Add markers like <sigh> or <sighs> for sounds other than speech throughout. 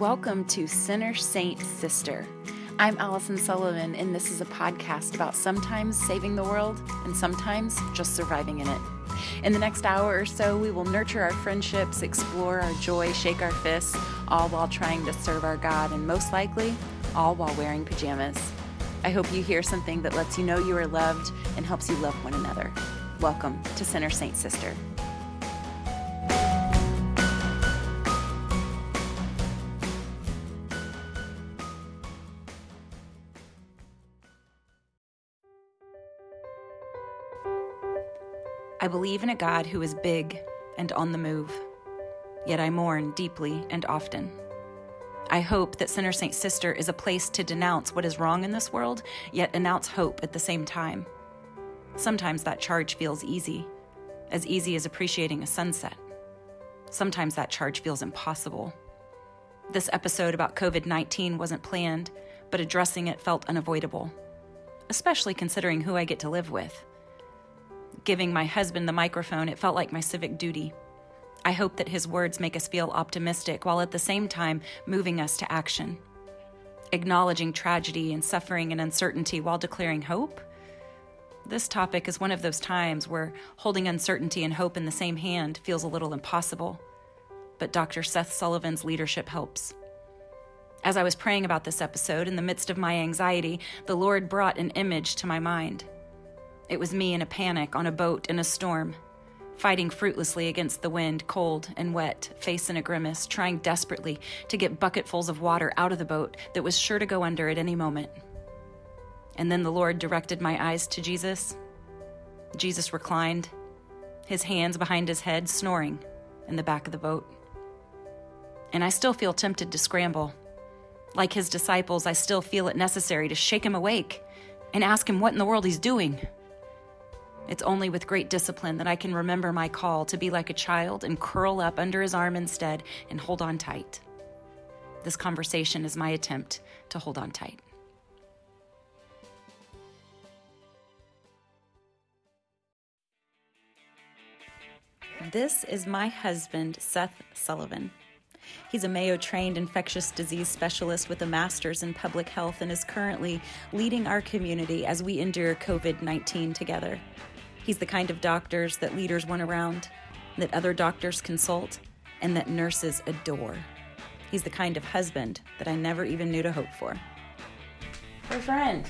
Welcome to Sinner Saint Sister. I'm Allison Sullivan, and this is a podcast about sometimes saving the world and sometimes just surviving in it. In the next hour or so, we will nurture our friendships, explore our joy, shake our fists, all while trying to serve our God, and most likely, all while wearing pajamas. I hope you hear something that lets you know you are loved and helps you love one another. Welcome to Sinner Saint Sister. Believe in a God who is big and on the move, yet I mourn deeply and often. I hope that Sinner Saint Sister is a place to denounce what is wrong in this world, yet announce hope at the same time. Sometimes that charge feels easy, as easy as appreciating a sunset. Sometimes that charge feels impossible. This episode about COVID 19 wasn't planned, but addressing it felt unavoidable, especially considering who I get to live with giving my husband the microphone, it felt like my civic duty. I hope that his words make us feel optimistic while at the same time moving us to action. Acknowledging tragedy and suffering and uncertainty while declaring hope? This topic is one of those times where holding uncertainty and hope in the same hand feels a little impossible. But Dr. Seth Sullivan's leadership helps. As I was praying about this episode, in the midst of my anxiety, the Lord brought an image to my mind. It was me in a panic on a boat in a storm, fighting fruitlessly against the wind, cold and wet, face in a grimace, trying desperately to get bucketfuls of water out of the boat that was sure to go under at any moment. And then the Lord directed my eyes to Jesus. Jesus reclined, his hands behind his head, snoring in the back of the boat. And I still feel tempted to scramble. Like his disciples, I still feel it necessary to shake him awake and ask him what in the world he's doing. It's only with great discipline that I can remember my call to be like a child and curl up under his arm instead and hold on tight. This conversation is my attempt to hold on tight. This is my husband, Seth Sullivan. He's a Mayo trained infectious disease specialist with a master's in public health and is currently leading our community as we endure COVID 19 together. He's the kind of doctors that leaders want around, that other doctors consult, and that nurses adore. He's the kind of husband that I never even knew to hope for. Hey, friend.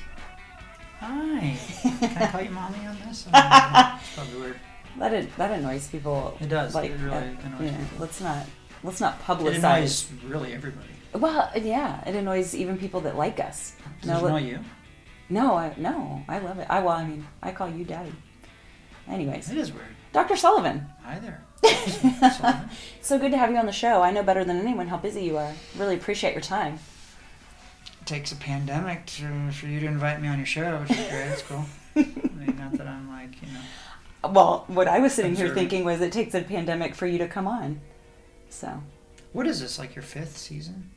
Hi. Can I call you mommy on this? <laughs> it's probably weird. That that annoys people. It does. Like, it really uh, annoys yeah, people. let's not let's not publicize. It annoys really everybody. Well, yeah, it annoys even people that like us. Does it annoy you? No, I, no, I love it. I well, I mean, I call you daddy. Anyways, It is weird. Dr. Sullivan. Hi there. <laughs> So good to have you on the show. I know better than anyone how busy you are. Really appreciate your time. It takes a pandemic to, for you to invite me on your show, which is great. It's cool. <laughs> I mean, not that I'm like, you know. Well, what I was sitting here thinking was it takes a pandemic for you to come on. So, What is this, like your fifth season?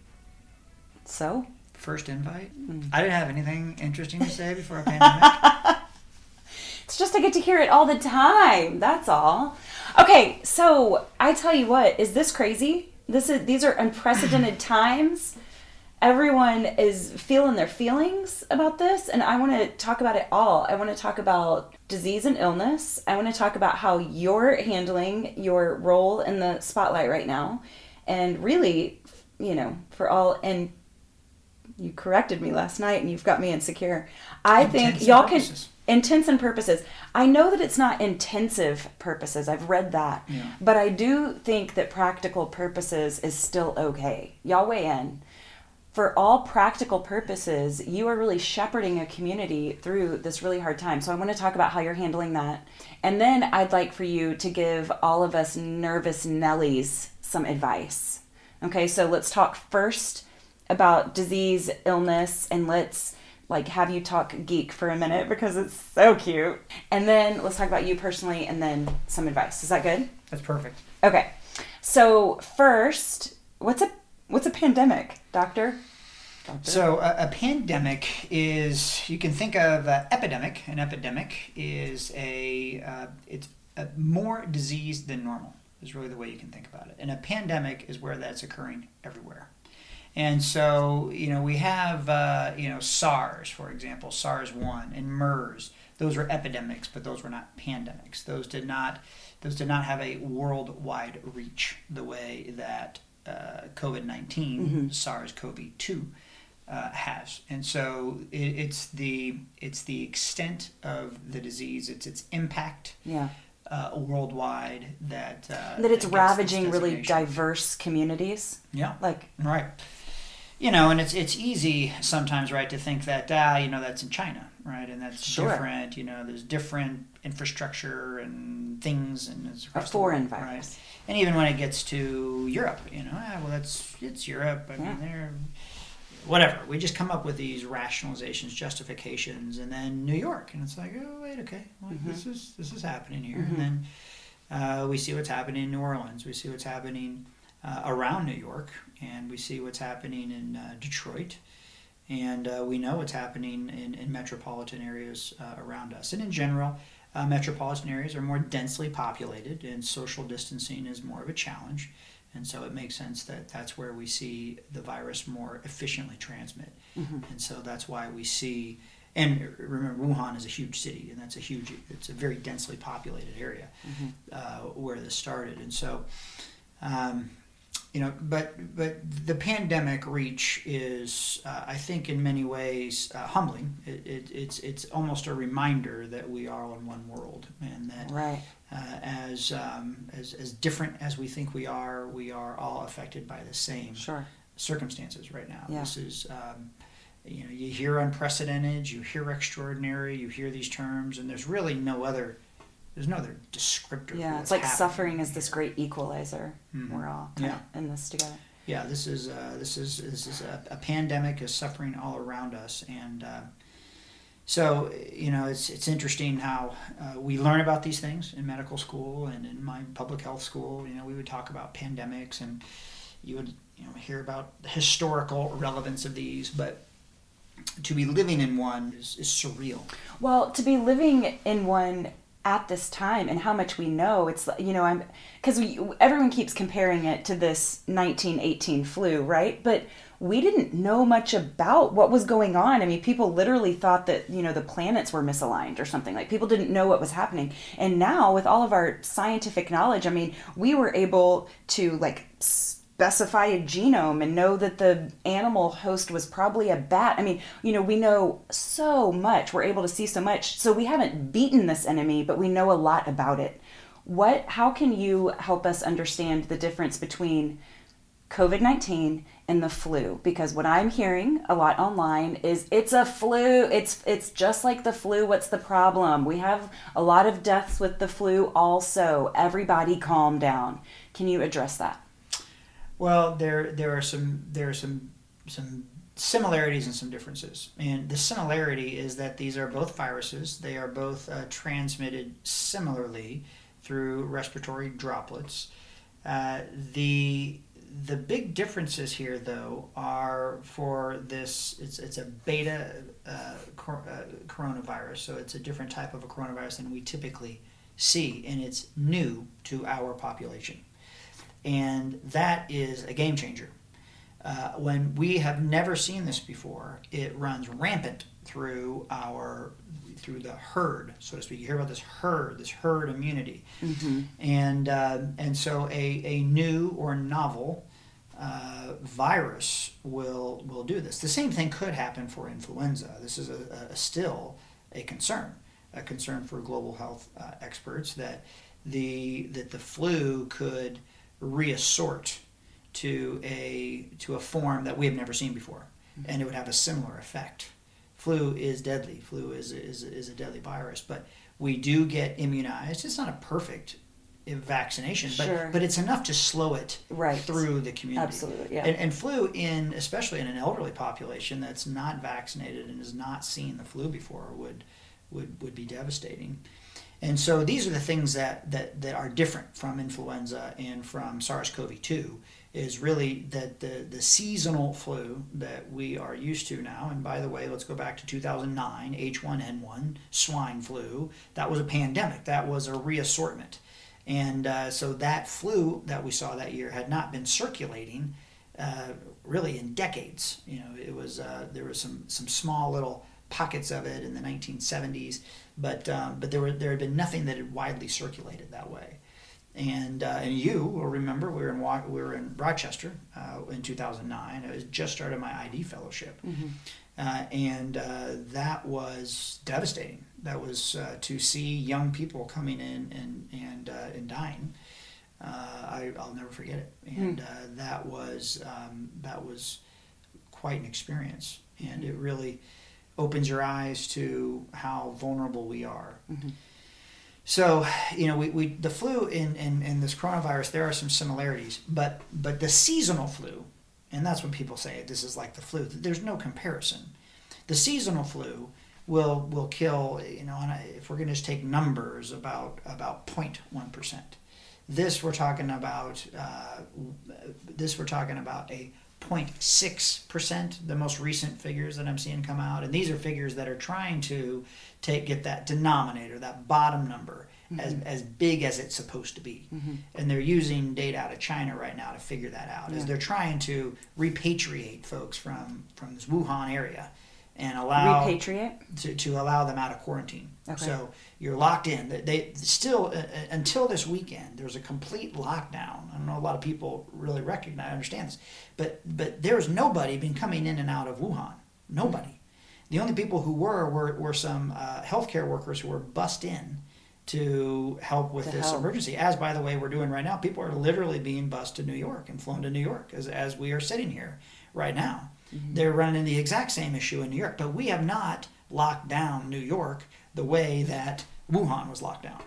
so First invite? Mm. I didn't have anything interesting to say before a pandemic. <laughs> it's just I get to hear it all the time. That's all. Okay, so I tell you what, is this crazy? This is these are unprecedented <sighs> times. Everyone is feeling their feelings about this, and I want to talk about it all. I want to talk about disease and illness. I want to talk about how you're handling your role in the spotlight right now, and really, you know, for all and you corrected me last night, and you've got me insecure. I think y'all can purposes. Intents and purposes. I know that it's not intensive purposes. I've read that. Yeah. But I do think that practical purposes is still okay. Y'all weigh in. For all practical purposes, you are really shepherding a community through this really hard time. So I want to talk about how you're handling that. And then I'd like for you to give all of us nervous Nellies some advice. Okay, so let's talk first about disease, illness, and let's like have you talk geek for a minute because it's so cute. And then let's talk about you personally and then some advice. Is that good? That's perfect. Okay. So first, what's a what's a pandemic, doctor? Doctor? So a, a pandemic is you can think of uh, epidemic. An epidemic is a uh, it's a more disease than normal. Is really the way you can think about it. And a pandemic is where that's occurring everywhere. And so, you know, we have, uh, you know, SARS, for example, SARS 1 and MERS. Those were epidemics, but those were not pandemics. Those did not, those did not have a worldwide reach the way that uh, COVID 19, Mm-hmm. SARS CoV 2, uh, has. And so it, it's, the, it's the extent of the disease, it's its impact Yeah. uh, worldwide that. Uh, That it's ravaging really diverse communities. Yeah. Like, Right. You know, and it's it's easy sometimes, right, to think that ah, you know, that's in China, right, and that's Sure. different. You know, there's different infrastructure and things, and it's a foreign world, right? virus. And even when it gets to Europe, you know, ah, well, that's it's Europe. I Yeah. mean, they're whatever. We just come up with these rationalizations, justifications, and then New York, and it's like, oh wait, okay, well, Mm-hmm. this is this is happening here, and then uh, we see what's happening in New Orleans. We see what's happening uh, around New York, and we see what's happening in uh, Detroit, and uh, we know what's happening in, in metropolitan areas uh, around us. And in general, uh, metropolitan areas are more densely populated, and social distancing is more of a challenge. And so it makes sense that that's where we see the virus more efficiently transmit. And so that's why we see, and remember, Wuhan is a huge city, and that's a huge, it's a very densely populated area uh, where this started. And so, um, you know, but but the pandemic reach is, uh, I think, in many ways uh, humbling. It, it, it's it's almost a reminder that we are all in one world, and that Right. uh, as um, as as different as we think we are, we are all affected by the same Sure. circumstances right now. Yeah. This is, um, you know, you hear unprecedented, you hear extraordinary, you hear these terms, and there's really no other, there's no other descriptor. Yeah. It's like suffering is this great equalizer. Mhm. We're all kind Yeah. of in this together. Yeah, this is uh, this is this is a, a pandemic is suffering all around us, and uh, so you know it's it's interesting how uh, we learn about these things in medical school and in my public health school. You know, we would talk about pandemics, and you would you know hear about the historical relevance of these, but to be living in one is, is surreal. Well, to be living in one at this time and how much we know, it's you know I'm because we everyone keeps comparing it to this 1918 flu, right? But we didn't know much about what was going on. I mean, people literally thought that you know the planets were misaligned or something. Like people didn't know what was happening. And now with all of our scientific knowledge, I mean, we were able to like specify a genome and know that the animal host was probably a bat. I mean, you know, we know so much. We're able to see so much. So we haven't beaten this enemy, but we know a lot about it. What how can you help us understand the difference between COVID-19 and the flu because what I'm hearing a lot online is it's a flu. It's it's just like the flu. What's the problem? We have a lot of deaths with the flu also. Everybody calm down. Can you address that? Well, there there are some there are some some similarities and some differences. And the similarity is that these are both viruses. They are both uh, transmitted similarly through respiratory droplets. Uh, the the big differences here, though, are for this. It's it's a beta uh, cor- uh, coronavirus, so it's a different type of a coronavirus than we typically see, and it's new to our population and that is a game changer. Uh, when we have never seen this before, it runs rampant through our through the herd, so to speak. You hear about this herd, this herd immunity, and uh, and so a, a new or novel uh, virus will will do this. The same thing could happen for influenza. This is a, a still a concern, a concern for global health uh, experts that the that the flu could reassort to a to a form that we have never seen before, and it would have a similar effect. Flu is deadly. Flu is is is a deadly virus, but we do get immunized. It's not a perfect uh, vaccination, but Sure. but it's enough to slow it Right. through the community. Absolutely, yeah. And, and flu in especially in an elderly population that's not vaccinated and has not seen the flu before would would would be devastating. And so these are the things that, that, that are different from influenza and from SARS-CoV-2 is really that the, the seasonal flu that we are used to now. And by the way, let's go back to 2009, H1N1, swine flu. That was a pandemic. That was a reassortment. And uh, so that flu that we saw that year had not been circulating uh, really in decades. You know, it was uh, there was some some small little pockets of it in the 1970s, but um, but there were there had been nothing that had widely circulated that way. And uh, and you will remember we were in we were in Rochester uh, in 2009. I was just started my ID fellowship, mm-hmm. uh, and uh, that was devastating. That was uh, to see young people coming in and and uh, and dying. I, will never forget it, and mm. that was um, that was quite an experience, and it really opens your eyes to how vulnerable we are. Mm-hmm. So, you know, we, we the flu in, in, in this coronavirus, there are some similarities, but but the seasonal flu, and that's when people say this is like the flu. There's no comparison. The seasonal flu will will kill, you know, if we're going to just take numbers, about about 0.1 percent. This we're talking about. Uh, this we're talking about a 0.6%, the most recent figures that I'm seeing come out. And these are figures that are trying to take get that denominator, that bottom number, mm-hmm. as, as big as it's supposed to be. Mm-hmm. And they're using data out of China right now to figure that out. Yeah. As they're trying to repatriate folks from, from this Wuhan area and allow repatriate to, to allow them out of quarantine. Okay. So you're locked in. They still uh, uh, until this weekend. There's a complete lockdown. I don't know a lot of people really recognize, understand this, but but there's nobody been coming in and out of Wuhan. Nobody. The only people who were were, were some uh, healthcare workers who were bussed in to help with to this help. emergency. As by the way, we're doing right now. People are literally being bussed to New York and flown to New York as as we are sitting here right now. Mm-hmm. They're running the exact same issue in New York, but we have not locked down New York the way that Wuhan was locked down.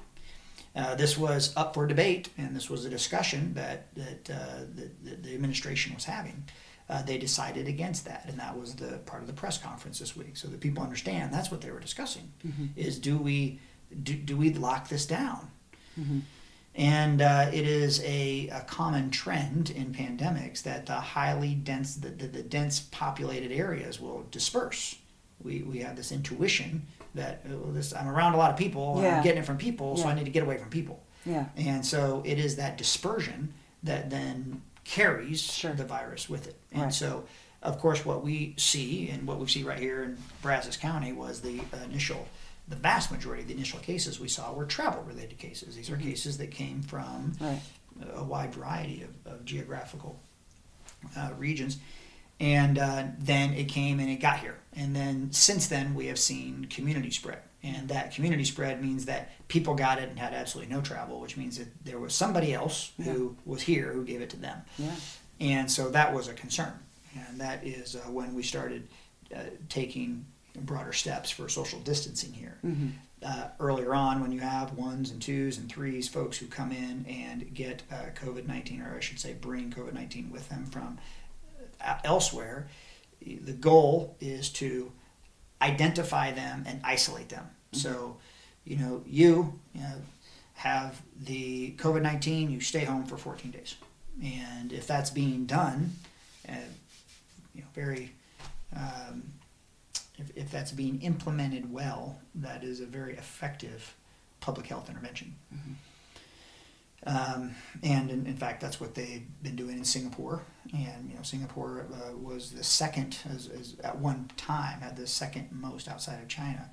Uh, this was up for debate, and this was a discussion that that, uh, the, the administration was having. Uh, they decided against that, and that was the part of the press conference this week, so that people understand that's what they were discussing: mm-hmm. is do we do, do we lock this down? Mm-hmm. And uh, it is a, a, common trend in pandemics that the highly dense, the, the, the, dense populated areas will disperse. We, we have this intuition that oh, this, I'm around a lot of people, yeah. I'm getting it from people, yeah. so I need to get away from people. Yeah. And so it is that dispersion that then carries sure. the virus with it. And right. so, of course, what we see and what we see right here in Brazos County was the initial the vast majority of the initial cases we saw were travel related cases. These are mm-hmm. cases that came from right. a wide variety of, of geographical uh, regions. And uh, then it came and it got here. And then since then, we have seen community spread. And that community spread means that people got it and had absolutely no travel, which means that there was somebody else yeah. who was here who gave it to them. Yeah. And so that was a concern. And that is uh, when we started uh, taking broader steps for social distancing here. Mm-hmm. Uh, earlier on, when you have ones and twos and threes, folks who come in and get uh, COVID 19, or I should say, bring COVID 19 with them from uh, elsewhere, the goal is to identify them and isolate them. Mm-hmm. So, you know, you, you know, have the COVID 19, you stay home for 14 days. And if that's being done, uh, you know, very um, if, if that's being implemented well, that is a very effective public health intervention. Mm-hmm. Um, and in, in, fact, that's what they've been doing in Singapore. And you know, Singapore uh, was the second, as, as, at one time, had the second most outside of China,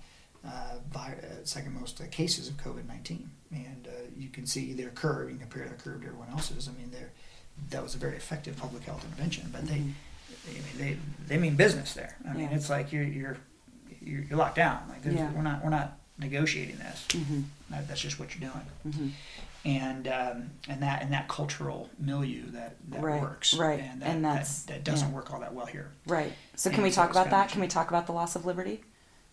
uh, by, uh, second most uh, cases of COVID nineteen. And uh, you can see their curve. You can compare their curve to everyone else's. I mean, that was a very effective public health intervention. But mm-hmm. they they they mean business there. I mean, it's like you're you're you're, you're locked down. Like yeah. we're not we're not negotiating this. Mm-hmm. That, that's just what you're doing. Mm-hmm. And um, and that and that cultural milieu that, that right. works. Right. And, that, and that's that, that doesn't yeah. work all that well here. Right. So can and we talk about that? Can we talk about the loss of liberty?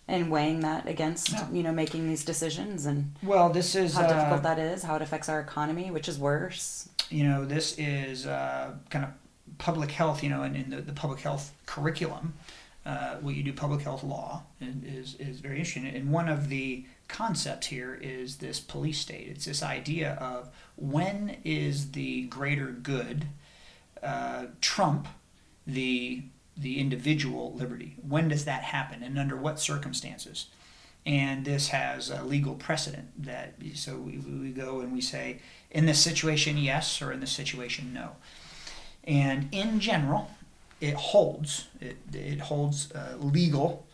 and weighing that against yeah. you know making these decisions and well this is how difficult uh, that is how it affects our economy which is worse you know this is uh, kind of public health, you know, and in the, the public health curriculum, uh, what you do public health law is, is very interesting. And one of the concepts here is this police state. It's this idea of when is the greater good uh, trump the the individual liberty? When does that happen, and under what circumstances? And this has a legal precedent that so we, we go and we say in this situation yes or in this situation no And in general, it holds it, it holds uh, legal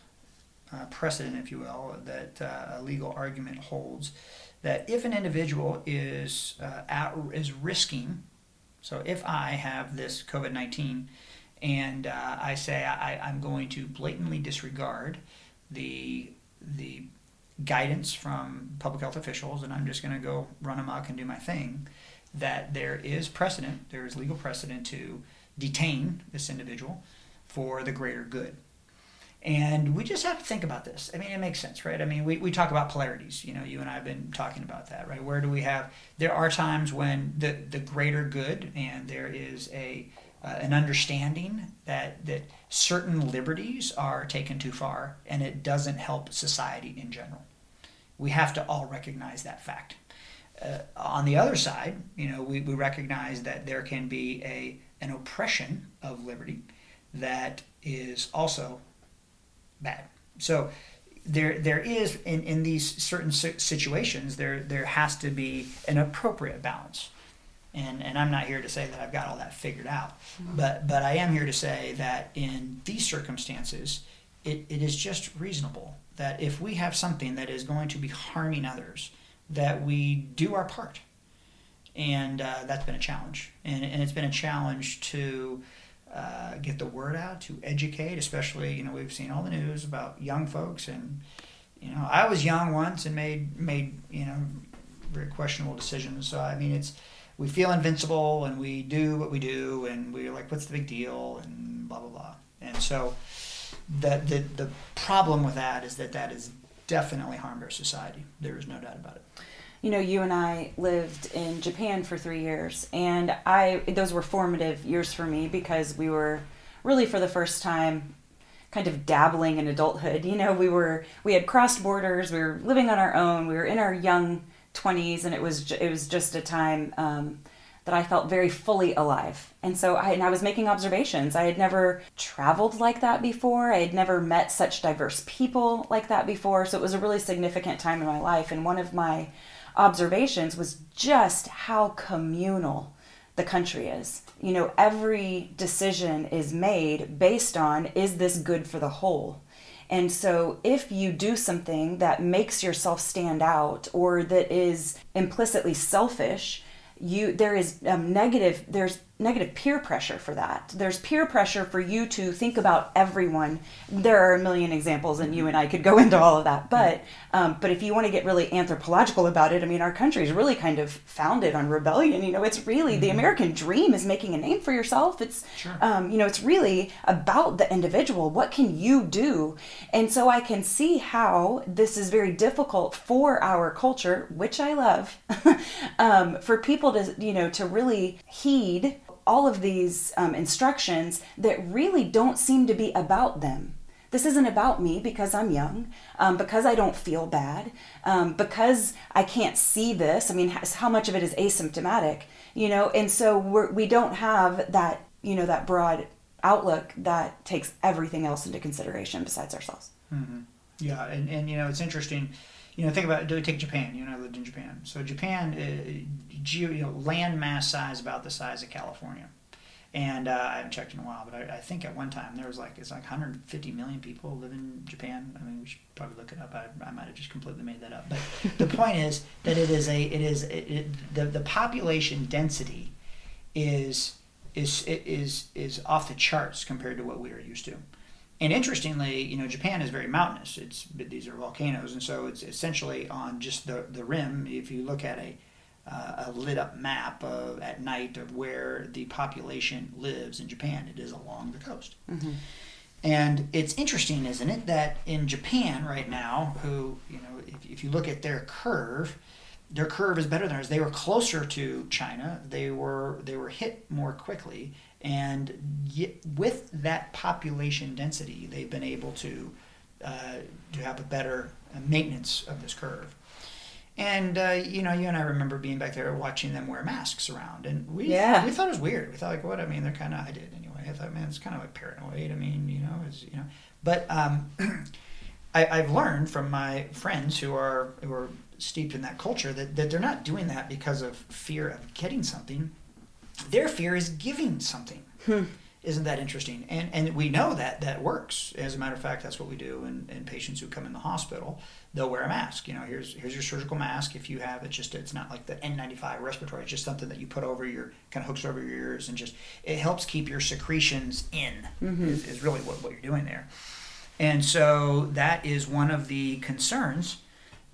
uh, precedent, if you will, that uh, a legal argument holds that if an individual is uh, at, is risking, so if I have this COVID nineteen, and uh, I say I, I'm going to blatantly disregard the the guidance from public health officials, and I'm just going to go run amok and do my thing, that there is precedent, there is legal precedent to detain this individual for the greater good. And we just have to think about this. I mean, it makes sense, right? I mean, we, we talk about polarities. You know, you and I have been talking about that, right? Where do we have, there are times when the, the greater good and there is a, uh, an understanding that, that certain liberties are taken too far and it doesn't help society in general. We have to all recognize that fact. Uh, on the other side, you know, we, we recognize that there can be a, an oppression of liberty that is also bad. So there there is in, in these certain situations there there has to be an appropriate balance. And and I'm not here to say that I've got all that figured out. Mm-hmm. But but I am here to say that in these circumstances it, it is just reasonable that if we have something that is going to be harming others, that we do our part. And uh, that's been a challenge. And, and it's been a challenge to uh, get the word out, to educate, especially, you know, we've seen all the news about young folks. And, you know, I was young once and made, made you know, very questionable decisions. So, I mean, it's, we feel invincible and we do what we do and we're like, what's the big deal? And blah, blah, blah. And so the, the, the problem with that is that that has definitely harmed our society. There is no doubt about it you know, you and I lived in Japan for three years, and I those were formative years for me because we were really for the first time kind of dabbling in adulthood. You know, we were we had crossed borders, we were living on our own, we were in our young twenties, and it was it was just a time. Um, that I felt very fully alive. And so I, and I was making observations. I had never traveled like that before. I had never met such diverse people like that before. So it was a really significant time in my life. And one of my observations was just how communal the country is. You know, every decision is made based on is this good for the whole? And so, if you do something that makes yourself stand out or that is implicitly selfish, you there is um, negative. There's negative peer pressure for that. There's peer pressure for you to think about everyone. There are a million examples, and you and I could go <laughs> into all of that. But um, but if you want to get really anthropological about it, I mean, our country is really kind of founded on rebellion. You know, it's really mm-hmm. the American dream is making a name for yourself. It's sure. um, you know, it's really about the individual. What can you do? And so I can see how this is very difficult for our culture, which I love, <laughs> um, for people to you know to really heed all of these um, instructions that really don't seem to be about them. This isn't about me because I'm young, um, because I don't feel bad, um, because I can't see this. I mean, how much of it is asymptomatic, you know? And so we're, we don't have that, you know, that broad outlook that takes everything else into consideration besides ourselves. Mm-hmm. Yeah, and, and you know, it's interesting you know, think about do we take Japan? You and I lived in Japan. So Japan, uh, geo, you know, land mass size about the size of California. And uh, I haven't checked in a while, but I, I, think at one time there was like it's like 150 million people live in Japan. I mean, we should probably look it up. I, I might have just completely made that up. But <laughs> the point is that it is a it is it, it, the the population density is is is is off the charts compared to what we are used to. And interestingly, you know, Japan is very mountainous. It's these are volcanoes, and so it's essentially on just the the rim. If you look at a uh, a lit up map of, at night of where the population lives in Japan, it is along the coast. Mm-hmm. And it's interesting, isn't it, that in Japan right now, who you know, if, if you look at their curve, their curve is better than ours. They were closer to China. They were they were hit more quickly, and with that population density, they've been able to uh, to have a better uh, maintenance of this curve. And uh, you know, you and I remember being back there watching them wear masks around, and we yeah. we thought it was weird. We thought like, what? I mean, they're kind of. I did anyway. I thought, man, it's kind of like paranoid. I mean, you know, it's you know, but um, <clears throat> I, I've learned from my friends who are who are steeped in that culture that, that they're not doing that because of fear of getting something their fear is giving something. Hmm. Isn't that interesting? And and we know that that works. As a matter of fact, that's what we do in, in patients who come in the hospital. They'll wear a mask. You know, here's here's your surgical mask. If you have it, just it's not like the N95 respiratory. It's just something that you put over your kind of hooks over your ears and just it helps keep your secretions in. Mm-hmm. Is, is really what, what you're doing there. And so that is one of the concerns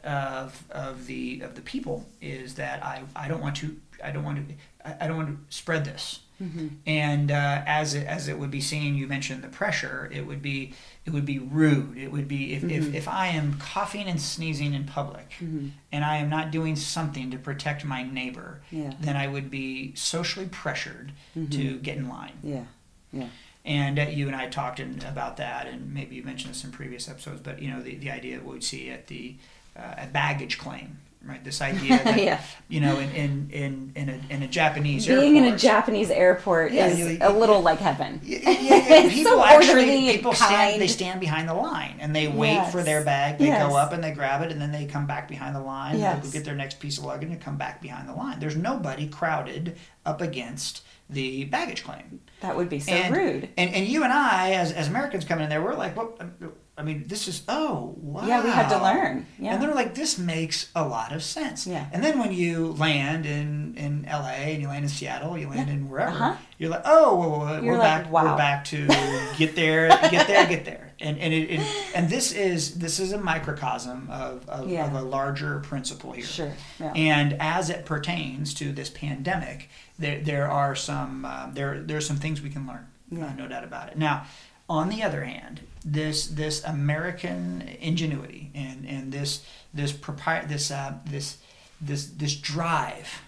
of, of the of the people is that I, I don't want to I don't want to I, I don't want to spread this. Mm-hmm. And uh, as it, as it would be seen, you mentioned the pressure. It would be it would be rude. It would be if, if, Mhm. if I am coughing and sneezing in public, Mhm. and I am not doing something to protect my neighbor, Yeah. then I would be socially pressured Mhm. to get in line. Yeah. Yeah. And uh, you and I talked in, about that, and maybe you mentioned this in previous episodes. But you know, the, the idea that we would see at the uh, a baggage claim, right? This idea <laughs> that yeah. you know, in in in, in a in a Japanese Being in a airport- Japanese airport Yeah, is you- a little like heaven. Yeah, yeah. <laughs> People so actually people stand they stand behind the line and they wait Yes. for their bag. They Yes. go up and they grab it and then they come back behind the line. They Yes. go get their next piece of luggage and come back behind the line. There's nobody crowded up against the baggage claim. That would be so and, rude. And and you and I as as Americans coming in there, we're like, well, um, I mean, this is oh wow. Yeah, we had to learn. Yeah. And they're like, this makes a lot of sense. Yeah. And then when you land in, in LA and you land in Seattle, you land Yeah. in wherever, Uh-huh. you're like, oh, whoa, whoa, whoa, we're like, back. wow. We're back to <laughs> get there, get there, get there. And and it, it and this is this is a microcosm of of, Yeah. of a larger principle here. Sure. Yeah. And as it pertains to this pandemic, there there are some um, there there are some things we can learn, Yeah. uh, no doubt about it. Now, on the other hand, this this American ingenuity and and this this propri- this uh, this this this drive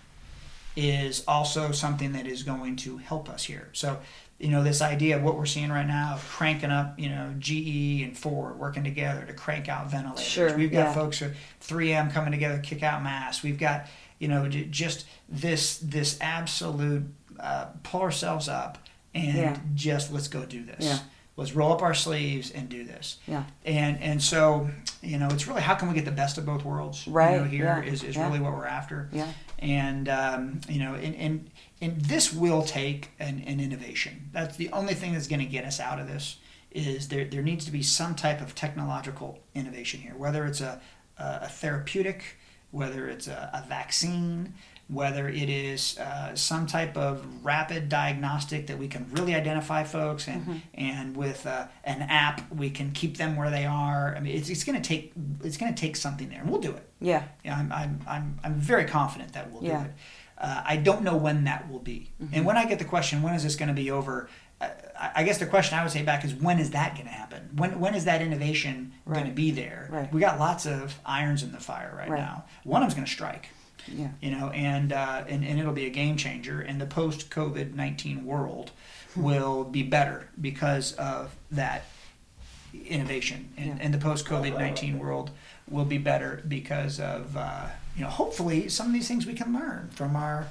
is also something that is going to help us here. So, you know, this idea of what we're seeing right now of cranking up, you know, GE and Ford working together to crank out ventilators. Sure, We've got yeah. folks at 3M coming together to kick out masks. We've got, you know, just this this absolute uh, pull ourselves up and Yeah. just let's go do this. Yeah. Let's roll up our sleeves and do this. Yeah. And and so, you know, it's really how can we get the best of both worlds? You know, Right, here yeah, is is yeah. really what we're after Yeah. and um, you know, and, and and this will take an, an innovation. That's the only thing that's going to get us out of this. Is there there needs to be some type of technological innovation here, whether it's a a therapeutic, whether it's a, a vaccine, whether it is uh, some type of rapid diagnostic that we can really identify folks, and Mm-hmm. and with uh, an app we can keep them where they are. I mean, it's, it's going to take it's going to take something there, and we'll do it. Yeah. Yeah, I'm, I'm, I'm, I'm very confident that we'll Yeah. Mm-hmm. do it. Uh, I don't know when that will be. And when I get the question, when is this going to be over? Uh, I, guess the question I would say back is, when is that going to happen? When, when is that innovation going to be there? Right. We got lots of irons in the fire right, Right. now. One of them's going to strike, Yeah. you know, and, uh, and, and it'll be a game changer. And the post COVID 19 world Hmm. will be better because of that innovation. And, Yeah. and the post COVID 19 world will be better because of, uh, you know, hopefully some of these things we can learn from our.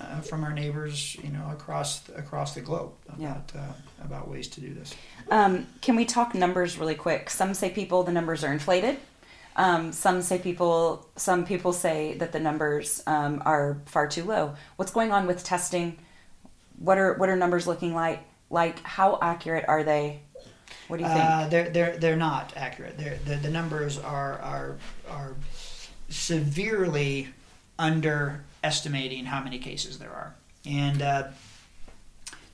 Uh, from our neighbors, you know, across across the globe Yeah. about uh, about ways to do this. Um, can we talk numbers really quick? Some say people the numbers are inflated. Um, some say people. Some people say that the numbers um, are far too low. What's going on with testing? What are what are numbers looking like? Like how accurate are they? What do you think? Uh, they're they're they're not accurate. They're, the the numbers are are are severely underestimating how many cases there are, and uh,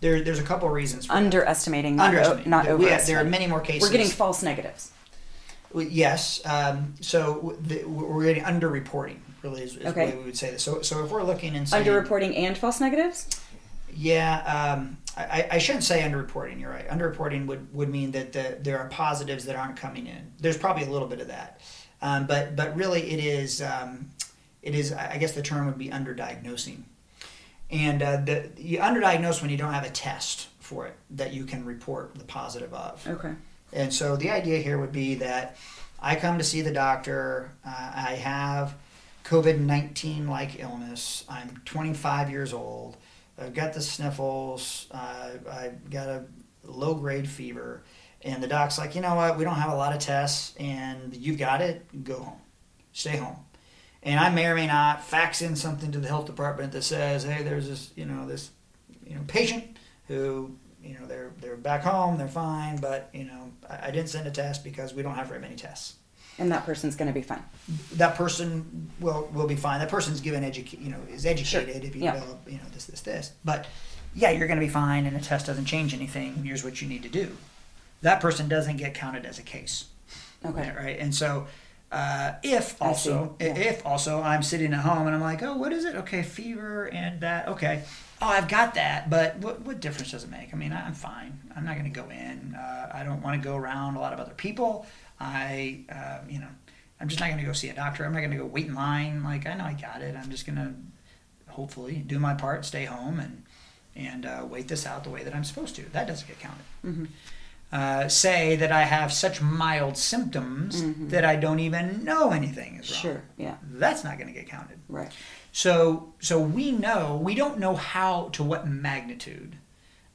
there there's a couple reasons for that. Underestimating, not, Underestimating. not There- we- overestimating. There are many more cases. We're getting false negatives. Yes. Um, so the, we're getting underreporting. Really is, is Okay. the way we would say this. So so if we're looking and saying Underreporting and false negatives. Yeah, um, I, I shouldn't say underreporting. You're right. Underreporting would, would mean that the, there are positives that aren't coming in. There's probably a little bit of that, um, but but really it is um, it is. I guess the term would be underdiagnosing, and uh, the you underdiagnose when you don't have a test for it that you can report the positive of. Okay. And so the idea here would be that I come to see the doctor. Uh, I have COVID 19 like illness. I'm 25 years old. I've got the sniffles. Uh, I've got a low grade fever. And the doc's like, you know what? We don't have a lot of tests, and you've got it. Go home. Stay home. And I may or may not fax in something to the health department that says, hey, there's this, you know, this you know patient who you know they're they're back home, they're fine, but you know I, I didn't send a test because we don't have very many tests. And that person's going to be fine. That person will will be fine. That person's given educa- you know is educated Sure. if you Yeah. develop you know this this this. But yeah, you're going to be fine, and a test doesn't change anything. Here's what you need to do. That person doesn't get counted as a case. Okay. Right. And so, uh, if also. Yeah. if also I'm sitting at home and I'm like, oh, what is it? Okay, fever and that. Okay. Oh, I've got that, but what, what difference does it make? I mean, I'm fine. I'm not going to go in. Uh, I don't want to go around a lot of other people. I, uh, you know, I'm just not going to go see a doctor. I'm not going to go wait in line. Like, I know I got it. I'm just going to hopefully do my part, stay home, and and uh, wait this out the way that I'm supposed to. That doesn't get counted hmm uh, say that I have such mild symptoms Mhm. that I don't even know anything is wrong. Sure. Yeah. That's not going to get counted. Right. So, so we know we don't know how to what magnitude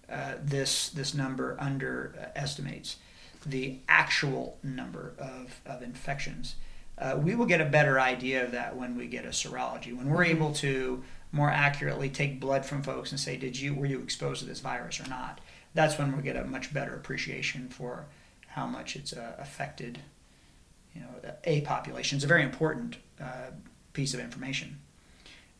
uh, this this number underestimates the actual number of, of infections. Uh, we will get a better idea of that when we get a serology. When we're able to more accurately take blood from folks and say, did you were you exposed to this virus or not? That's when we'll get a much better appreciation for how much it's uh, affected. You know, a population. It's a very important uh, piece of information.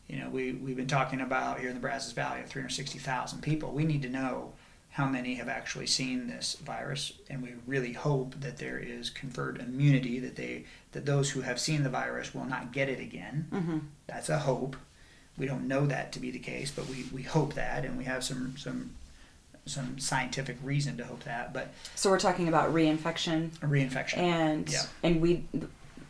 You know, we, we've been talking about here in the Brazos Valley of 360,000 people. We need to know how many have actually seen this virus, and we really hope that there is conferred immunity, that they that those who have seen the virus will not get it again. hmm That's a hope. We don't know that to be the case, but we, we hope that, and we have some some some scientific reason to hope that. But So we're talking about reinfection, reinfection, and Yeah. and we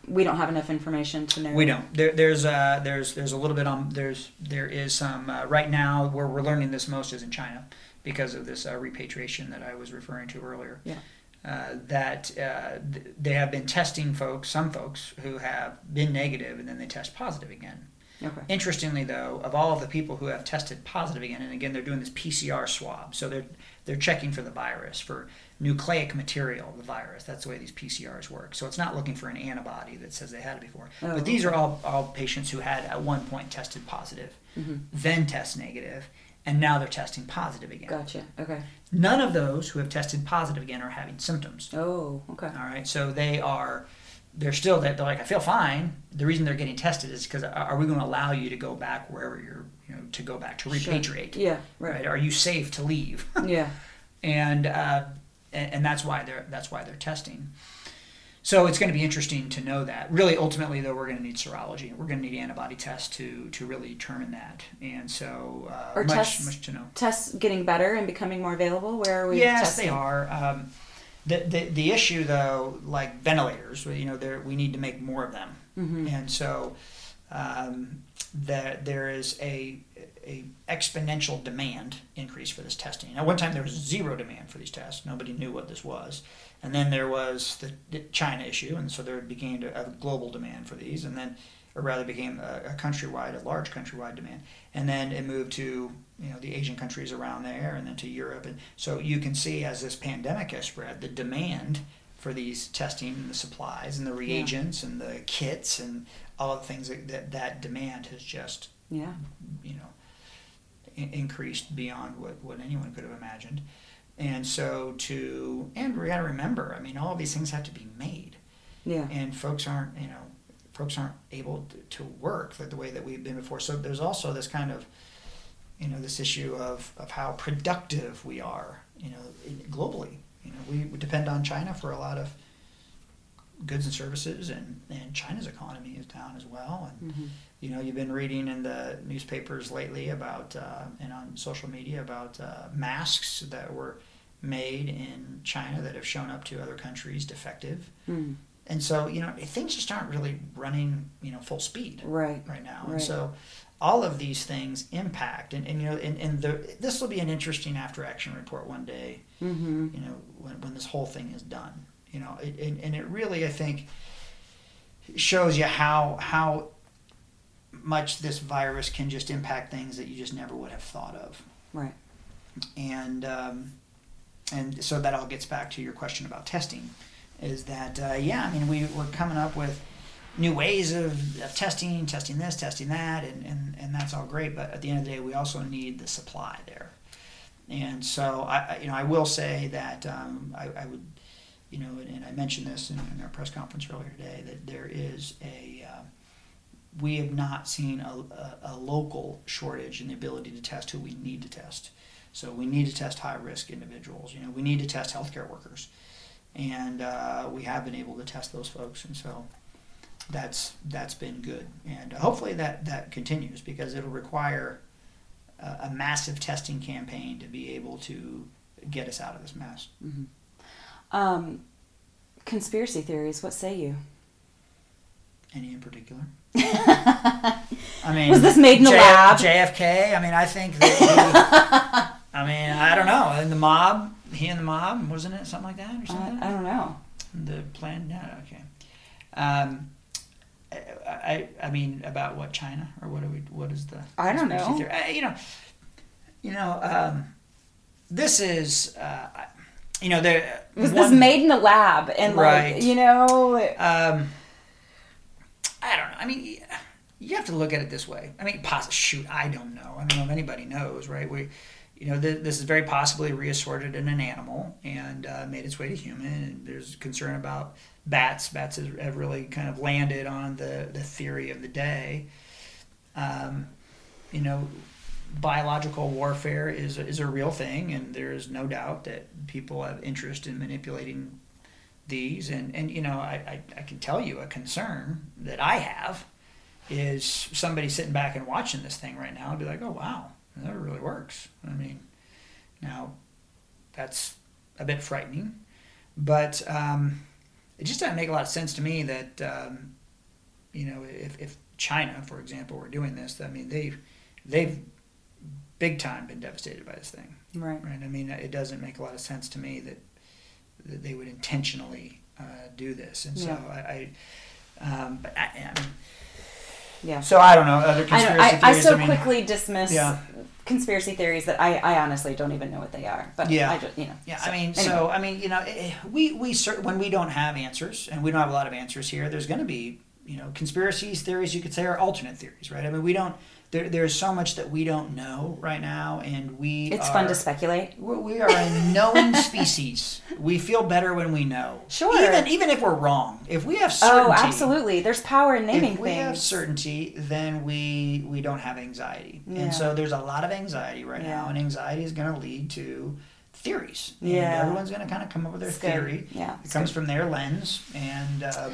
we don't have enough information to know. We don't. There, there's uh, there's there's a little bit on there's there is some uh, right now where we're learning this most is in China because of this uh, repatriation that I was referring to earlier. Yeah. Uh, that uh, th- they have been testing folks, some folks who have been negative and then they test positive again. Okay. Interestingly, though, of all of the people who have tested positive again, and again they're doing this PCR swab, so they're they're checking for the virus for nucleic material the virus. That's the way these PCRs work. So it's not looking for an antibody that says they had it before. Oh, but these okay. are all all patients who had at one point tested positive, hmm then test negative, and now they're testing positive again. Gotcha. Okay. None of those who have tested positive again are having symptoms. Oh. Okay. All right, so they are, they're still, they're like, I feel fine. The reason they're getting tested is because are we going to allow you to go back wherever you're, you know, to go back to Sure. repatriate? Yeah. Right. Right. Are you safe to leave? <laughs> Yeah. and, uh, and and that's why they're that's why they're testing. So it's going to be interesting to know that. Really, ultimately, though, we're going to need serology. We're going to need antibody tests to to really determine that. And so, uh, Are much tests- much to know. Tests getting better and becoming more available. Where are we? Yes, testing? they are. Um, the, the the issue though, like ventilators, you know, there we need to make more of them, Mhm. and so um, that there is a a exponential demand increase for this testing. Now, one time, there was zero demand for these tests. Nobody knew what this was, and then there was the, China issue, and so there began a global demand for these, and then, or rather, became a, a countrywide, a large countrywide demand, and then it moved to you know the Asian countries around there, and then to Europe, and so you can see as this pandemic has spread, the demand for these testing and the supplies and the reagents and the kits and all the things that that, that demand has just Yeah. you know in- increased beyond what, what anyone could have imagined. And so to and we got to remember i mean all these things have to be made. Yeah. and folks aren't you know folks aren't able to, to work the, the way that we've been before so there's also this kind of you know this issue of, of how productive we are you know in, globally you know we, we depend on china for a lot of goods and services and, and china's economy is down as well and hmm you know, you've been reading in the newspapers lately about uh, and on social media about uh, masks that were made in China that have shown up to other countries defective. Mm. And so, you know, things just aren't really running, you know, full speed Right. right now. Right. And so all of these things impact and, and you know and, and the this will be an interesting after action report one day hmm you know, when, when this whole thing is done. You know, it, and, and it really, I think, shows you how how much this virus can just impact things that you just never would have thought of. Right. And um, and so that all gets back to your question about testing, is that uh, yeah, I mean we we're coming up with new ways of, of testing, testing this, testing that, and, and, and that's all great. But at the end of the day, we also need the supply there. And so I, you know, I will say that um, I, I, would, you know, and, and I mentioned this in, in, our press conference earlier today that there is a, uh, we have not seen a, a, a, local shortage in the ability to test who we need to test. So we need to test high risk individuals. You know, we need to test healthcare workers, and uh, we have been able to test those folks, and so that's that's been good, and hopefully that that continues because it'll require a, a massive testing campaign to be able to get us out of this mess. Mm-hmm. Um, conspiracy theories. What say you? Any in particular? <laughs> I mean, was this made in the lab? JFK. I mean, I think that. He, <laughs> I mean, I don't know. In the mob, he and the mob, wasn't it something like that or something? I, I don't know. The plan. No, okay. Um, I, I mean about what China or what are we what is the I don't know theory? I, you know you know um, this is uh, you know there was one, this made in the lab and right. like you know um, I don't know I mean you have to look at it this way I mean pos- shoot I don't know I don't know if anybody knows right we you know th- this is very possibly reassorted in an animal and uh, made its way to human and there's concern about bats. Bats have really kind of landed on the, the theory of the day. Um, you know, biological warfare is is a real thing, and there is no doubt that people have interest in manipulating these. And, and you know, I, I, I can tell you a concern that I have is somebody sitting back and watching this thing right now and be like, oh, wow, that really works. I mean, now that's a bit frightening, but um, it just doesn't make a lot of sense to me that um, you know if, if China, for example, were doing this, I mean they've they've big time been devastated by this thing. Right. Right. I mean it doesn't make a lot of sense to me that that they would intentionally uh, do this, and so yeah. I, I um, but I, I mean, yeah. So I don't know other conspiracy I, I, I so I mean, quickly dismiss yeah. conspiracy theories that I, I honestly don't even know what they are. But yeah, I just, you know. Yeah, so, I mean, anyway. so I mean, you know, eh, we we when we don't have answers and we don't have a lot of answers here, there's going to be you know conspiracies theories you could say are alternate theories, right? I mean, we don't there, there's so much that we don't know right now, and we. It's are, fun to speculate. We are a known <laughs> species. We feel better when we know. Sure. Even even if we're wrong, if we have certainty. Oh, absolutely. There's power in naming if we things. have certainty, then we we don't have anxiety, yeah. and so there's a lot of anxiety right yeah. now, and anxiety is going to lead to theories. Yeah. And everyone's going to kind of come up with their it's theory. Good. Yeah. It comes good. from their lens, and. Um,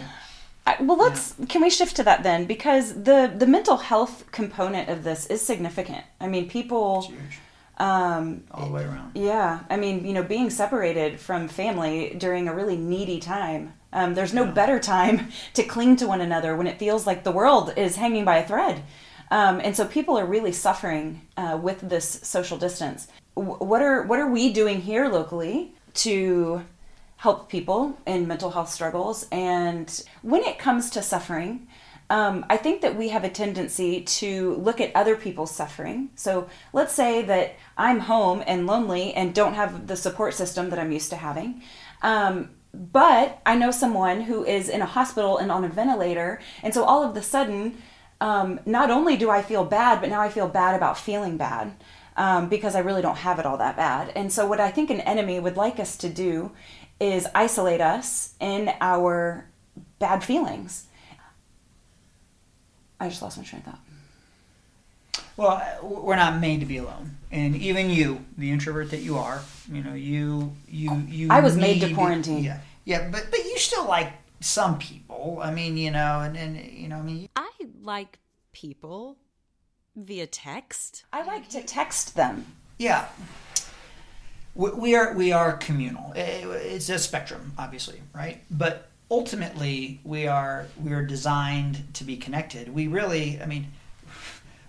well, let's yeah. can we shift to that then because the the mental health component of this is significant. I mean, people. Um, all the way around. Yeah, I mean, you know, being separated from family during a really needy time. Um, there's no yeah. better time <laughs> to cling to one another when it feels like the world is hanging by a thread. Um, and so people are really suffering uh, with this social distance. W- what are what are we doing here locally to help people in mental health struggles. And when it comes to suffering, um, I think that we have a tendency to look at other people's suffering. So let's say that I'm home and lonely and don't have the support system that I'm used to having. Um, but I know someone who is in a hospital and on a ventilator. And so all of a sudden, um, not only do I feel bad, but now I feel bad about feeling bad. Um, because I really don't have it all that bad. And so, what I think an enemy would like us to do is isolate us in our bad feelings. I just lost my train of thought. Well, we're not made to be alone, and even you, the introvert that you are, you know, you you you. I was made to quarantine. Yeah, yeah, but but you still like some people. I mean, you know, and and you know, I mean, I like people via text. I like to text them. Yeah, we are we are communal. It's a spectrum, obviously, right? But ultimately, we are we are designed to be connected. We really, I mean,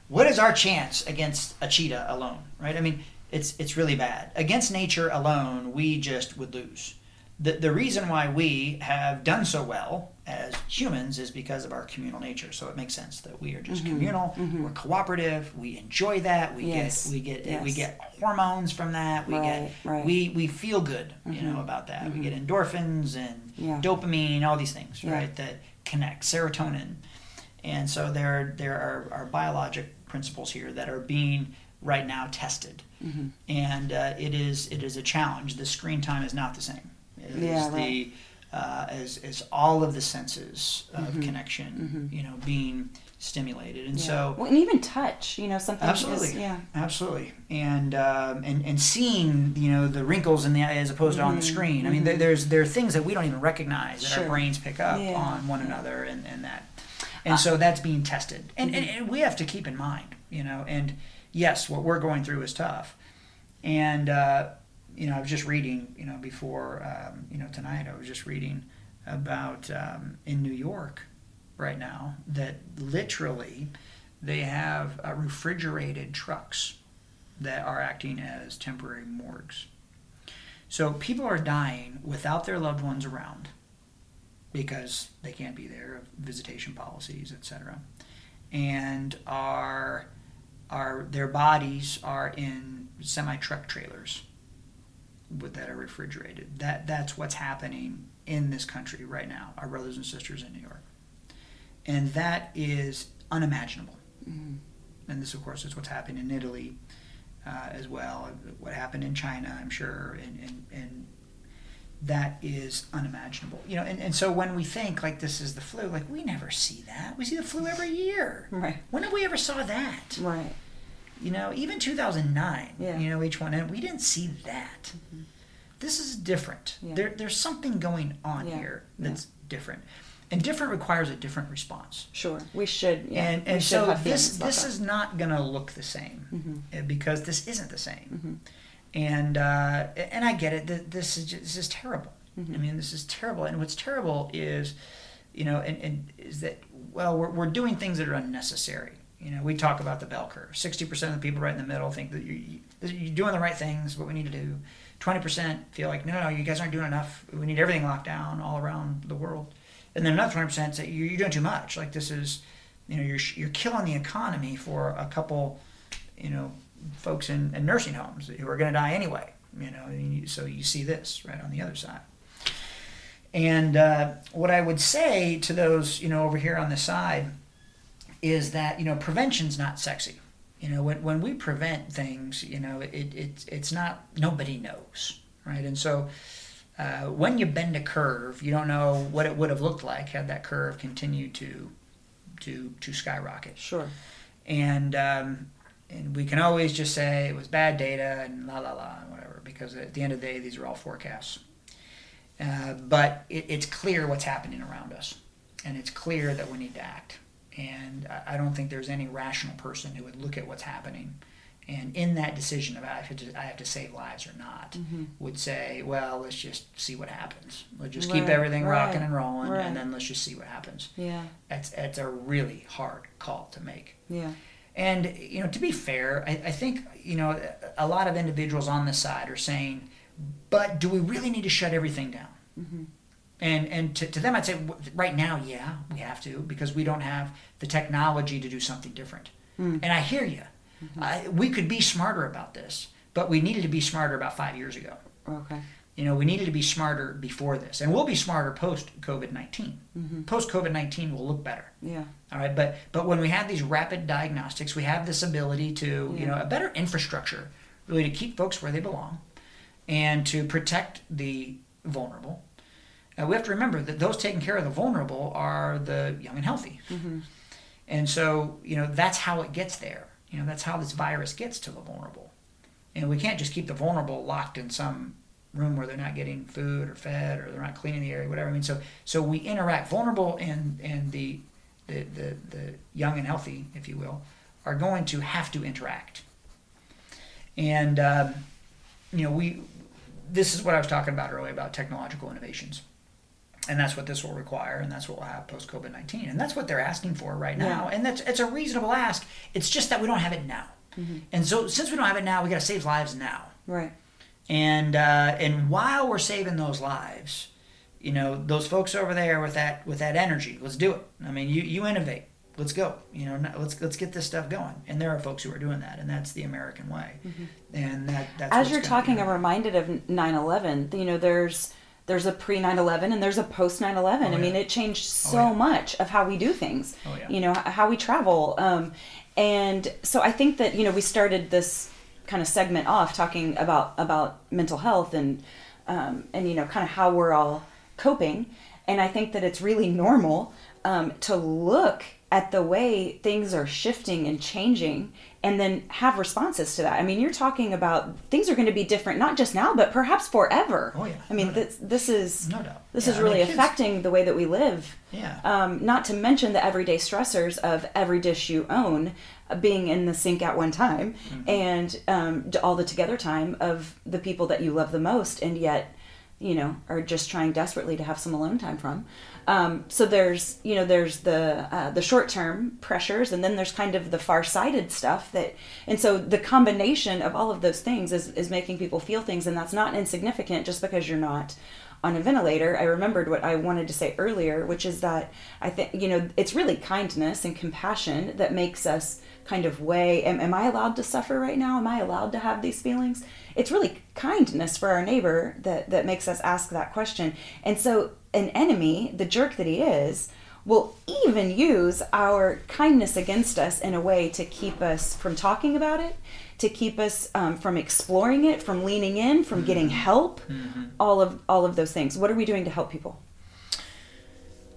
what is our chance against a cheetah alone, right? I mean, it's it's really bad. Against nature alone, we just would lose the, the reason why we have done so well as humans is because of our communal nature. So it makes sense that we are just mm-hmm. communal. Mm-hmm. We're cooperative. We enjoy that. We yes. get we get yes. we get hormones from that. We right, get right. we we feel good, mm-hmm. you know, mm-hmm. about that. We mm-hmm. get endorphins and yeah. dopamine, all these things, yeah. right? That connect serotonin. And so there there are, are biologic principles here that are being right now tested and uh, it is it is a challenge. The screen time is not the same. It is Yeah, the uh, as as all of the senses of Mm-hmm. connection, you know, being stimulated, and Yeah. so well, and even touch, you know, something Absolutely. is yeah. Absolutely, and um, and and seeing you know the wrinkles in the eye as opposed to on the screen. I mean, there, there's there are things that we don't even recognize that Mm-hmm. Sure. our brains pick up Yeah. on one another, and and that, and so that's being tested, and, and Mm-hmm. and we have to keep in mind, you know, and yes, what we're going through is tough, and uh, you know, I was just reading, you know, before um, you know tonight, I was just reading about um, in New York right now that literally they have uh, refrigerated trucks that are acting as temporary morgues. So people are dying without their loved ones around because they can't be there, visitation policies, etc. And are are their bodies are in semi truck trailers with that are refrigerated. That that's what's happening in this country right now. Our brothers and sisters in New York, and that is unimaginable. And this, of course, is what's happened in Italy uh, as well. What happened in China, I'm sure, and, and, and that is unimaginable. You know, and, and so when we think like this is the flu, like we never see that. We see the flu every year. Right. When have we ever saw that? Right. You know, even 2009, Yeah. you know, H1N, we didn't see that. This is different. Yeah. There, there's something going on Yeah. here that's different. And different requires a different response. Sure. We should yeah. and and should so this this that. is not going to look the same Mm-hmm. uh, because this isn't the same. And uh, and I get it. th- This is just, this is terrible. Mm-hmm. I mean, this is terrible. And what's terrible is, you know, and, and is that well, we're we're doing things that are unnecessary. You know, we talk about the bell curve. Sixty percent of the people right in the middle think that you, you you're doing the right things. What we need to do. Twenty percent feel like no, no, you guys aren't doing enough. We need everything locked down all around the world. And then another twenty percent say you're, you're doing too much. Like this is, you know, you're you're killing the economy for a couple, you know, folks in, in nursing homes who are going to die anyway. You know, you, so you see this right on the other side. And uh, what I would say to those, you know, over here on the side, is that you know prevention's not sexy. You know, when, when we prevent things, you know, it, it it's not nobody knows, right? And so uh, when you bend a curve, you don't know what it would have looked like had that curve continued to to to skyrocket Sure. and um, and we can always just say it was bad data and la la la and whatever because at the end of the day these are all forecasts. Uh, but it, it's clear what's happening around us, and it's clear that we need to act. And I, don't think there's any rational person who would look at what's happening, and in that decision about I have to, I have to save lives or not, mm-hmm. would say, well, let's just see what happens. Let's just keep Right, everything rocking and rolling, right. and then let's just see what happens. Yeah. That's that's a really hard call to make. Yeah. And you know, to be fair, I, I think you know a lot of individuals on this side are saying, "But do we really need to shut everything down?" Mm-hmm. And and to, to them, I'd say right now, yeah, we have to because we don't have the technology to do something different. Hmm. And I hear you. Mm-hmm. I, we could be smarter about this, but we needed to be smarter about five years ago. Okay. You know, we needed to be smarter before this, and we'll be smarter post COVID 19 mm-hmm. Post COVID nineteen will look better. Yeah. All right, but but when we have these rapid diagnostics, we have this ability to you know a better infrastructure, really to keep folks where they belong, and to protect the vulnerable. Uh, we have to remember that those taking care of the vulnerable are the young and healthy, and so you know that's how it gets there. You know that's how this virus gets to the vulnerable, and we can't just keep the vulnerable locked in some room where they're not getting food or fed or they're not cleaning the area, whatever. I mean, so so we interact vulnerable and and the the, the, the young and healthy, if you will, are going to have to interact. And um, you know, we this is what I was talking about earlier about technological innovations. And that's what this will require, and that's what we'll have post COVID nineteen, and that's what they're asking for right now. And that's it's a reasonable ask. It's just that we don't have it now, and so since we don't have it now, we got to save lives now. Right. And uh, and while we're saving those lives, you know, those folks over there with that with that energy, let's do it. I mean, you you innovate. Let's go. You know, let's let's get this stuff going. And there are folks who are doing that, and that's the American way. And that that's As you're talking, I'm reminded of 9/11. You know, there's there's a pre 9/11 and there's a post 9/11. I Oh, mean, it changed so yeah. much of how we do things. Oh, yeah. You know, how we travel. Um, and so I think that you know we started this kind of segment off talking about about mental health and um, and you know kind of how we're all coping and i think that it's really normal um, to look at the way things are shifting and changing and then have responses to that. I mean, you're talking about things are going to be different, not just now, but perhaps forever. Oh, yeah. I mean, No this, this is No doubt. this Yeah, is I really mean, kids- affecting the way that we live. Yeah. Um, not to mention the everyday stressors of every dish you own uh, being in the sink at one time, Mm-hmm. and um, all the together time of the people that you love the most, and yet, you know, are just trying desperately to have some alone time from. Um, so there's, you know, there's the uh, the short term pressures, and then there's kind of the far sighted stuff that, and so the combination of all of those things is is making people feel things, and that's not insignificant just because you're not on a ventilator, I remembered what I wanted to say earlier, which is that I think, you know, it's really kindness and compassion that makes us kind of weigh am, am I allowed to suffer right now? Am I allowed to have these feelings? It's really kindness for our neighbor that, that makes us ask that question. And so, an enemy, the jerk that he is, will even use our kindness against us in a way to keep us from talking about it, to keep us um, from exploring it, from leaning in, from getting help, all of all of those things. What are we doing to help people?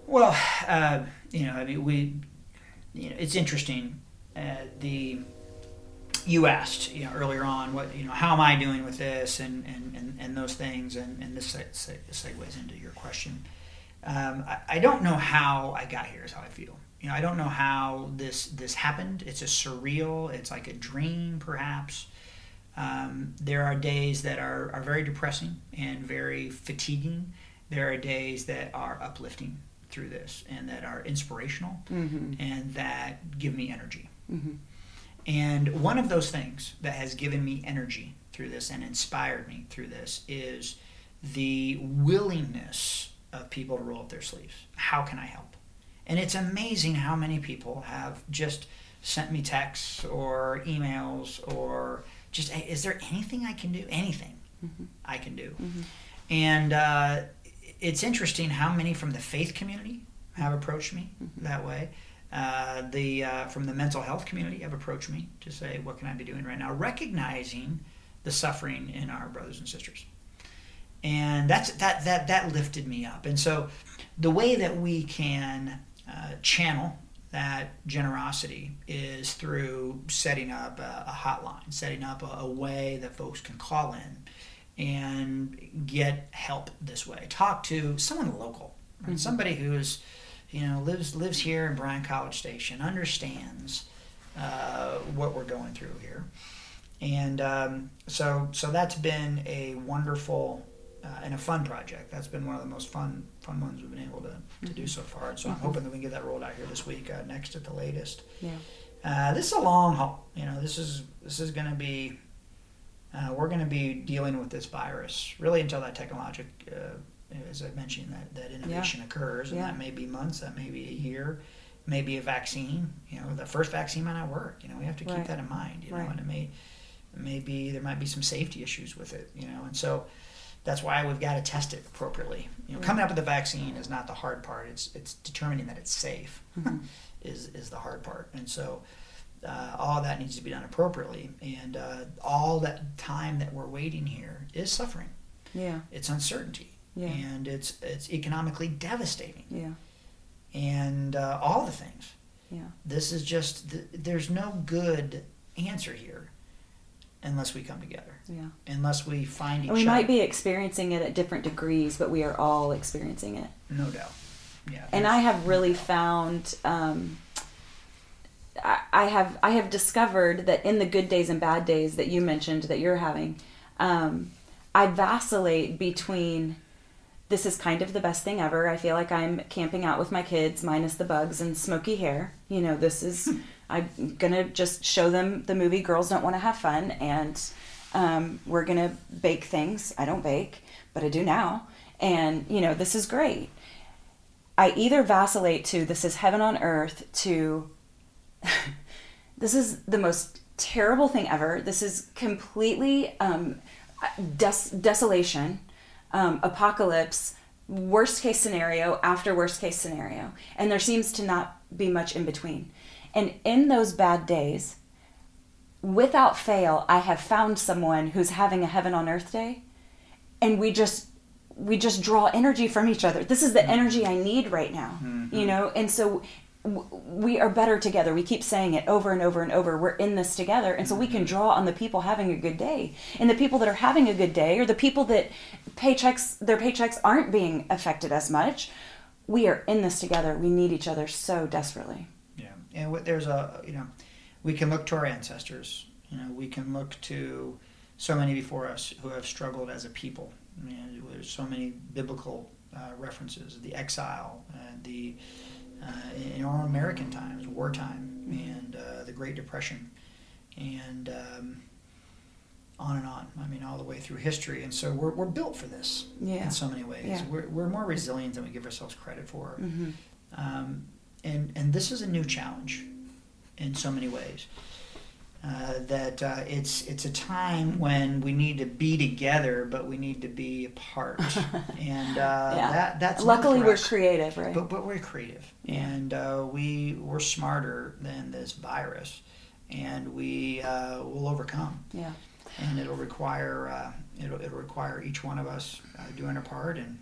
Well, uh, you know, I mean, we, you know, it's interesting. Uh, the you asked, you know, earlier on, what you know, how am I doing with this, and and, and, and those things, and, and this se- se- segues into your question. Um, I, I don't know how I got here. Is how I feel. You know, I don't know how this this happened. It's a surreal. It's like a dream, perhaps. Um, there are days that are, are very depressing and very fatiguing. There are days that are uplifting through this and that are inspirational and that give me energy. And one of those things that has given me energy through this and inspired me through this is the willingness of people to roll up their sleeves. How can I help? And it's amazing how many people have just sent me texts or emails or just, hey, is there anything I can do? Anything mm-hmm. I can do. Mm-hmm. And uh, it's interesting how many from the faith community have approached me mm-hmm. that way. Uh, the uh, from the mental health community have approached me to say, what can I be doing right now? Recognizing the suffering in our brothers and sisters and that's that that that lifted me up and so the way that we can uh, channel that generosity is through setting up a, a hotline setting up a, a way that folks can call in and get help this way talk to someone local right? somebody who's you know lives lives here in bryan college station understands uh, what we're going through here and um, so so that's been a wonderful uh, and a fun project. That's been one of the most fun fun ones we've been able to, to do so far. And so I'm hoping that we can get that rolled out here this week, uh, next at the latest. Yeah. Uh, this is a long haul. You know, this is this is going to be. Uh, we're going to be dealing with this virus really until that technologic, uh, as I mentioned, that, that innovation occurs, and Yeah. that may be months, that may be a year, maybe a vaccine. You know, the first vaccine might not work. You know, we have to keep Right. that in mind. You know, and it may maybe there might be some safety issues with it. You know, and so that's why we've got to test it appropriately. You know, coming up with a vaccine is not the hard part. It's it's determining that it's safe <laughs> is is the hard part. And so uh, all that needs to be done appropriately. And uh, all that time that we're waiting here is suffering. Yeah. It's uncertainty, Yeah. and it's it's economically devastating, Yeah. and uh, all the things. Yeah. This is just th- there's no good answer here unless we come together, Yeah. unless we find each And we other. might be experiencing it at different degrees, but we are all experiencing it. no doubt. Yeah. and I have really found um, I, I have I have discovered that in the good days and bad days that you mentioned that you're having, um, I vacillate between this is kind of the best thing ever. I feel like I'm camping out with my kids, minus the bugs and smoky hair. You know, this is I'm gonna just show them the movie Girls Don't Want to Have Fun, and um, we're gonna bake things. I don't bake, but I do now, and you know, this is great. I either vacillate to this is heaven on earth to <laughs> this is the most terrible thing ever. This is completely um, des- desolation, um, apocalypse, worst case scenario after worst case scenario. And there seems to not be much in between. And in those bad days, without fail, I have found someone who's having a heaven on earth day, and we just we just draw energy from each other. This is the energy I need right now, you know. And so we are better together. We keep saying it over and over and over. We're in this together, and so we can draw on the people having a good day, and the people that are having a good day, or the people that paychecks their paychecks aren't being affected as much. We are in this together. We need each other so desperately. Yeah, and what, there's a you know, we can look to our ancestors. You know, we can look to so many before us who have struggled as a people. I mean, there's so many biblical uh, references: the exile, uh, the in our American times, wartime, and uh, the Great Depression, and um, on and on. I mean, all the way through history. And so we're, we're built for this Yeah. in so many ways. Yeah. We're, we're more resilient than we give ourselves credit for. Mm-hmm. Um, and, and this is a new challenge in so many ways. Uh, that uh, it's it's a time when we need to be together, but we need to be apart, <laughs> and uh, Yeah. that that's Luckily, we're creative, right? But, but we're creative, Yeah. and uh, we we're smarter than this virus, and we uh, will overcome. yeah. And it'll require uh, it'll it'll require each one of us uh, doing our part and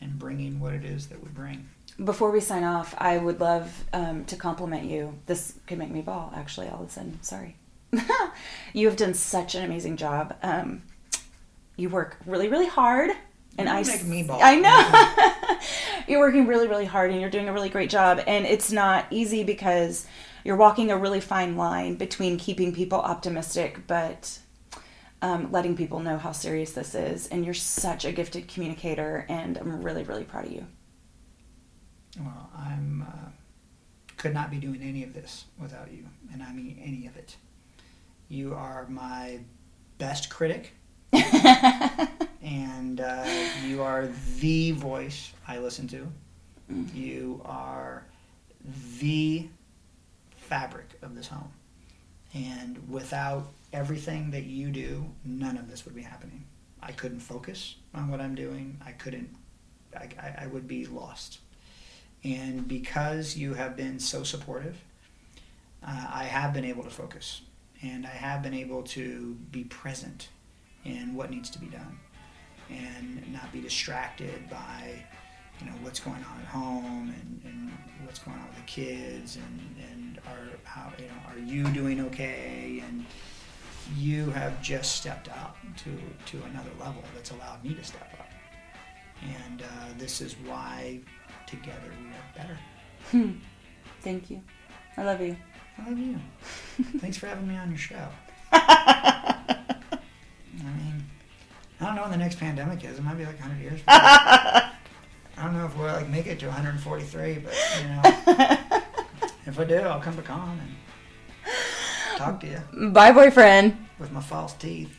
and bringing what it is that we bring. Before we sign off, I would love um, to compliment you. This could make me bawl, actually, all of a sudden. Sorry. <laughs> you have done such an amazing job. Um, you work really, really hard. And You I make me bawl. I know. <laughs> you're working really, really hard and you're doing a really great job. And it's not easy because you're walking a really fine line between keeping people optimistic, but um, letting people know how serious this is. And you're such a gifted communicator, and I'm really, really proud of you. Well, I'm uh, could not be doing any of this without you, and I mean any of it. You are my best critic, <laughs> and uh, you are the voice I listen to. You are the fabric of this home, and without everything that you do, none of this would be happening. I couldn't focus on what I'm doing. I couldn't. I, I, I would be lost. And because you have been so supportive, uh, I have been able to focus. And I have been able to be present in what needs to be done and not be distracted by you know what's going on at home and, and what's going on with the kids and, and are how you know are you doing okay? And you have just stepped up to to another level that's allowed me to step up. And uh, this is why together we are better <laughs> Thank you. I love you. I love you. <laughs> Thanks for having me on your show. <laughs> I mean, I don't know when the next pandemic is. It might be like 100 years. From now. I don't know if we'll like make it to 143, but you know, if I do, I'll come back on and talk to you Bye, boyfriend. with my false teeth.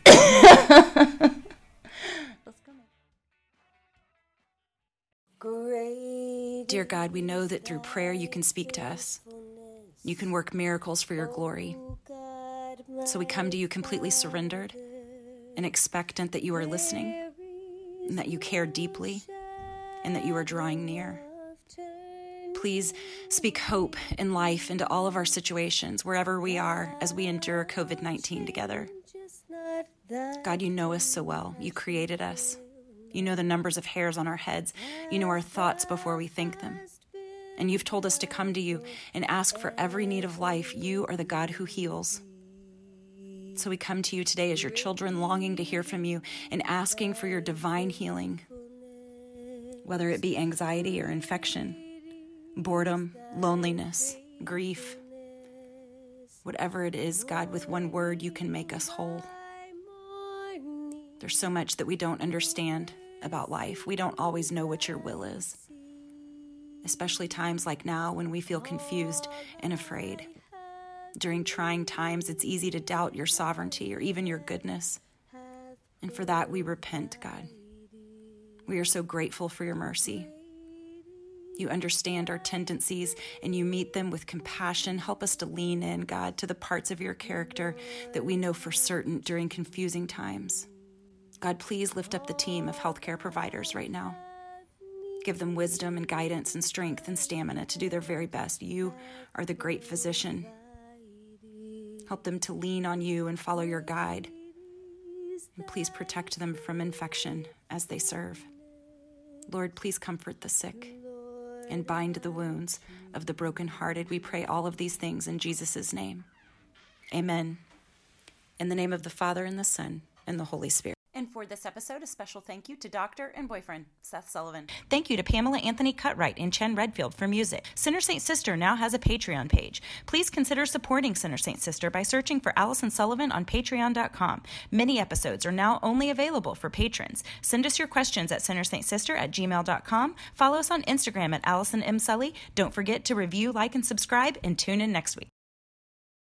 Dear God, we know that through prayer you can speak to us. You can work miracles for your glory. So we come to you completely surrendered and expectant that you are listening and that you care deeply and that you are drawing near. Please speak hope and life into all of our situations, wherever we are, as we endure COVID 19 together. God, you know us so well. You created us. You know the numbers of hairs on our heads. You know our thoughts before we think them. And you've told us to come to you and ask for every need of life. You are the God who heals. So we come to you today as your children, longing to hear from you and asking for your divine healing, whether it be anxiety or infection, boredom, loneliness, grief. Whatever it is, God, with one word, you can make us whole. There's so much that we don't understand about life. We don't always know what your will is, especially times like now when we feel confused and afraid. During trying times, it's easy to doubt your sovereignty or even your goodness. And for that, we repent, God. We are so grateful for your mercy. You understand our tendencies and you meet them with compassion. Help us to lean in, God, to the parts of your character that we know for certain during confusing times. God, please lift up the team of healthcare providers right now. Give them wisdom and guidance and strength and stamina to do their very best. You are the great physician. Help them to lean on you and follow your guide. And please protect them from infection as they serve. Lord, please comfort the sick and bind the wounds of the brokenhearted. We pray all of these things in Jesus' name. Amen. In the name of the Father, and the Son, and the Holy Spirit. And for this episode, a special thank you to doctor and boyfriend, Seth Sullivan. Thank you to Pamela Anthony Cutright and Chen Redfield for music. Sinner Saint Sister now has a Patreon page. Please consider supporting Sinner Saint Sister by searching for Allison Sullivan on patreon.com. Many episodes are now only available for patrons. Send us your questions at sinnersaintsister at gmail.com. Follow us on Instagram at Allison M. Sully. Don't forget to review, like, and subscribe, and tune in next week.